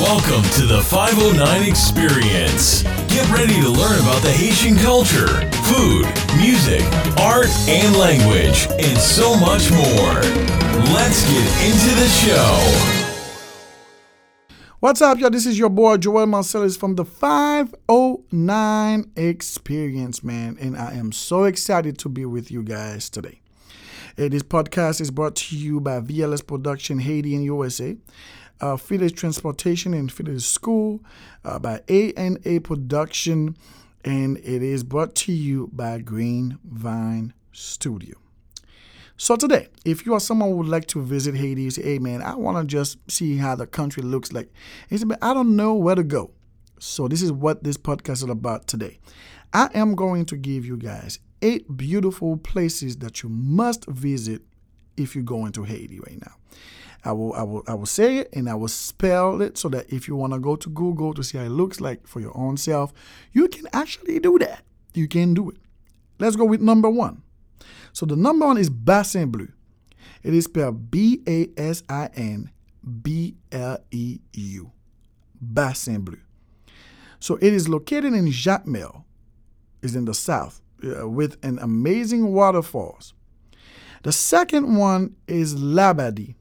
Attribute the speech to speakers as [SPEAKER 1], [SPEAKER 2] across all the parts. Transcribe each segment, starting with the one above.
[SPEAKER 1] Welcome to the 509 Experience. Get ready to learn about the Haitian culture, food, music, art, and language, and so much more. Let's get into the show.
[SPEAKER 2] What's up, y'all? This is your boy Joel Marcellus from the 509 Experience, man. And I am so excited to be with you guys today. Uh, this podcast is brought to you by VLS Production Haiti and USA uh, Transportation and Fidelis School uh, by A&A Production, and it is brought to you by Green Vine Studio. So today, if you are someone who would like to visit Haiti, you say, hey man, I want to just see how the country looks like. And say, I don't know where to go. So this is what this podcast is about today. I am going to give you guys eight beautiful places that you must visit if you go into Haiti right now. I will, I will, I will say it and I will spell it so that if you want to go to Google to see how it looks like for your own self, you can actually do that. You can do it. Let's go with number one. So the number one is Bassin Bleu. It is spelled B A S I N B L E U. Bassin Bleu. So it is located in Jacmel, is in the south, uh, with an amazing waterfalls. The second one is Labadee.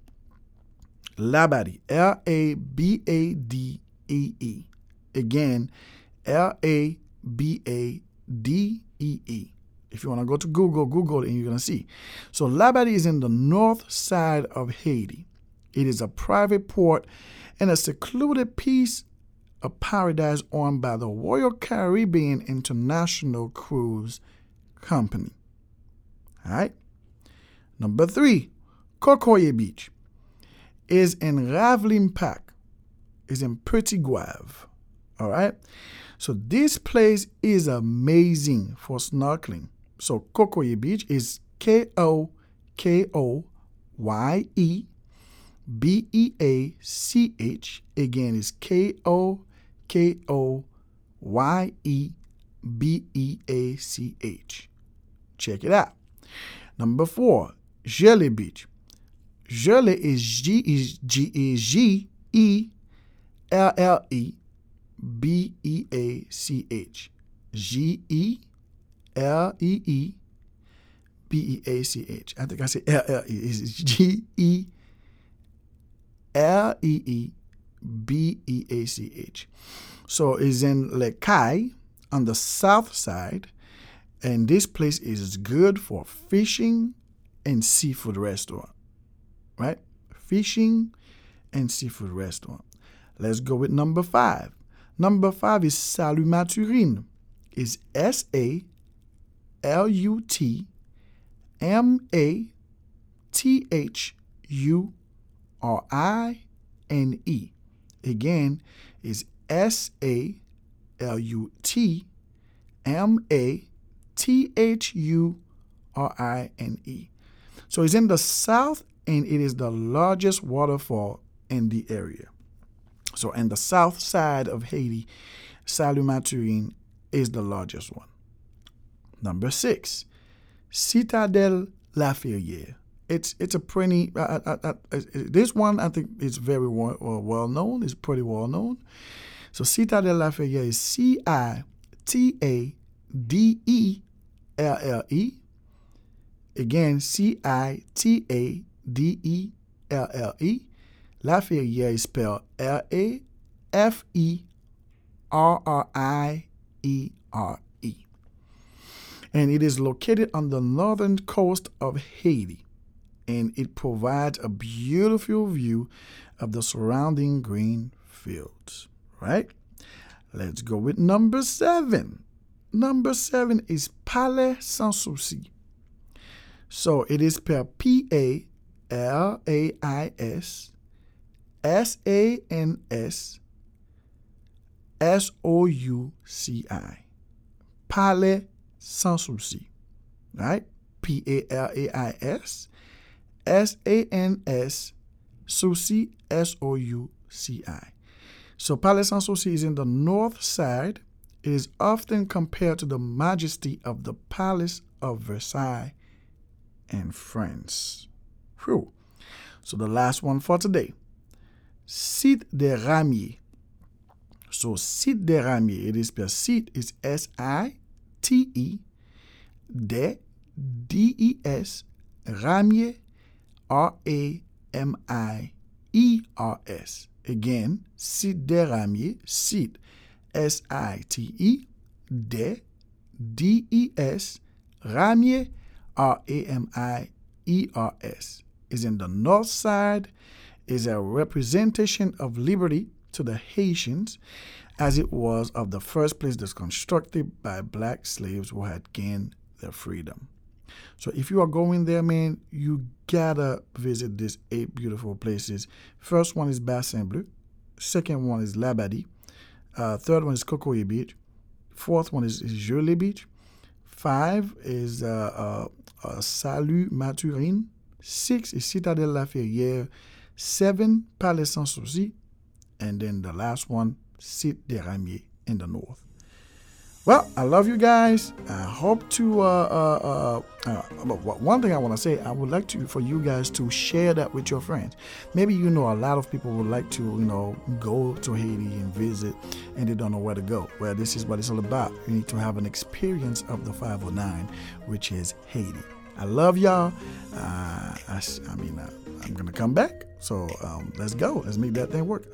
[SPEAKER 2] Labadee, L A B A D E E. Again, L A B A D E E. If you want to go to Google, Google and you're going to see. So Labadee is in the north side of Haiti. It is a private port and a secluded piece of paradise owned by the Royal Caribbean International Cruise Company. All right. Number three, Kokoye Beach is in Raveling Park, is in Petit Goâve. All right. So this place is amazing for snorkeling. So Kokoye Beach is K O K O Y E B E A C H. Again, is K O K O Y E B E A C H. Check it out. Number four, Gelée Beach. Gelée is G is G is G E L L E B E A C H. G E L E E B E A C H. I think I said L L E. It's G E L E E B E A C H. So it's in Cayes on the south side, and this place is good for fishing and seafood restaurant. Right? Fishing and seafood restaurant. Let's go with number five. Number five is Salut Mathurine. Is S A L U T M A T H U R I N E. Again, is S A L U T M A T H U R I N E. So it's in the south and it is the largest waterfall in the area. So, in the south side of Haiti, Salut Mathurine is the largest one. Number six, Citadelle La Ferrière. It's it's a pretty. Uh, uh, uh, this one I think is very well, well known. It's pretty well known. So Citadelle La Ferrière is C I T A D E L L E. Again, C I T A D E L L E. La Ferrière is spelled L A F E R R I E R E. And it is located on the northern coast of Haiti. And it provides a beautiful view of the surrounding green fields. Right? Let's go with number seven. Number seven is Palais Sans Souci. So it is spelled P A L A I S S A N S S O U C I. Palais sans souci. Right? P A L A I S S A N S Souci S O U C I. So Palais sans souci is in the north side. It is often compared to the majesty of the Palace of Versailles in France. Whew. So the last one for today. Site des Ramiers. So Site des Ramiers, it is spelled Site is S I T E, Des D E S, Ramiers R A M I E R S. Again, Site des Ramiers, Site S I T E, Des D E S, Ramiers R A M I E R S. Is in the north side, is a representation of liberty to the Haitians as it was of the first place that's constructed by black slaves who had gained their freedom. So if you are going there, man, you gotta visit these eight beautiful places. First one is Bassin Bleu. Second one is Labadee. Uh, third one is Kokoye Beach. Fourth one is, is Jolie Beach. Five is uh, uh, uh, Salut Mathurine. Six is Citadelle La Ferrière. Seven, Palais Sans Souci. And then the last one, Site des Ramiers in the north. Well, I love you guys. I hope to. Uh, uh, uh, uh one thing I want to say, I would like to for you guys to share that with your friends. Maybe you know a lot of people would like to, you know, go to Haiti and visit, and they don't know where to go. Well, this is what it's all about. You need to have an experience of the 509, which is Haiti. I love y'all. Uh, I, I mean, uh, I'm gonna come back. So um, let's go. Let's make that thing work.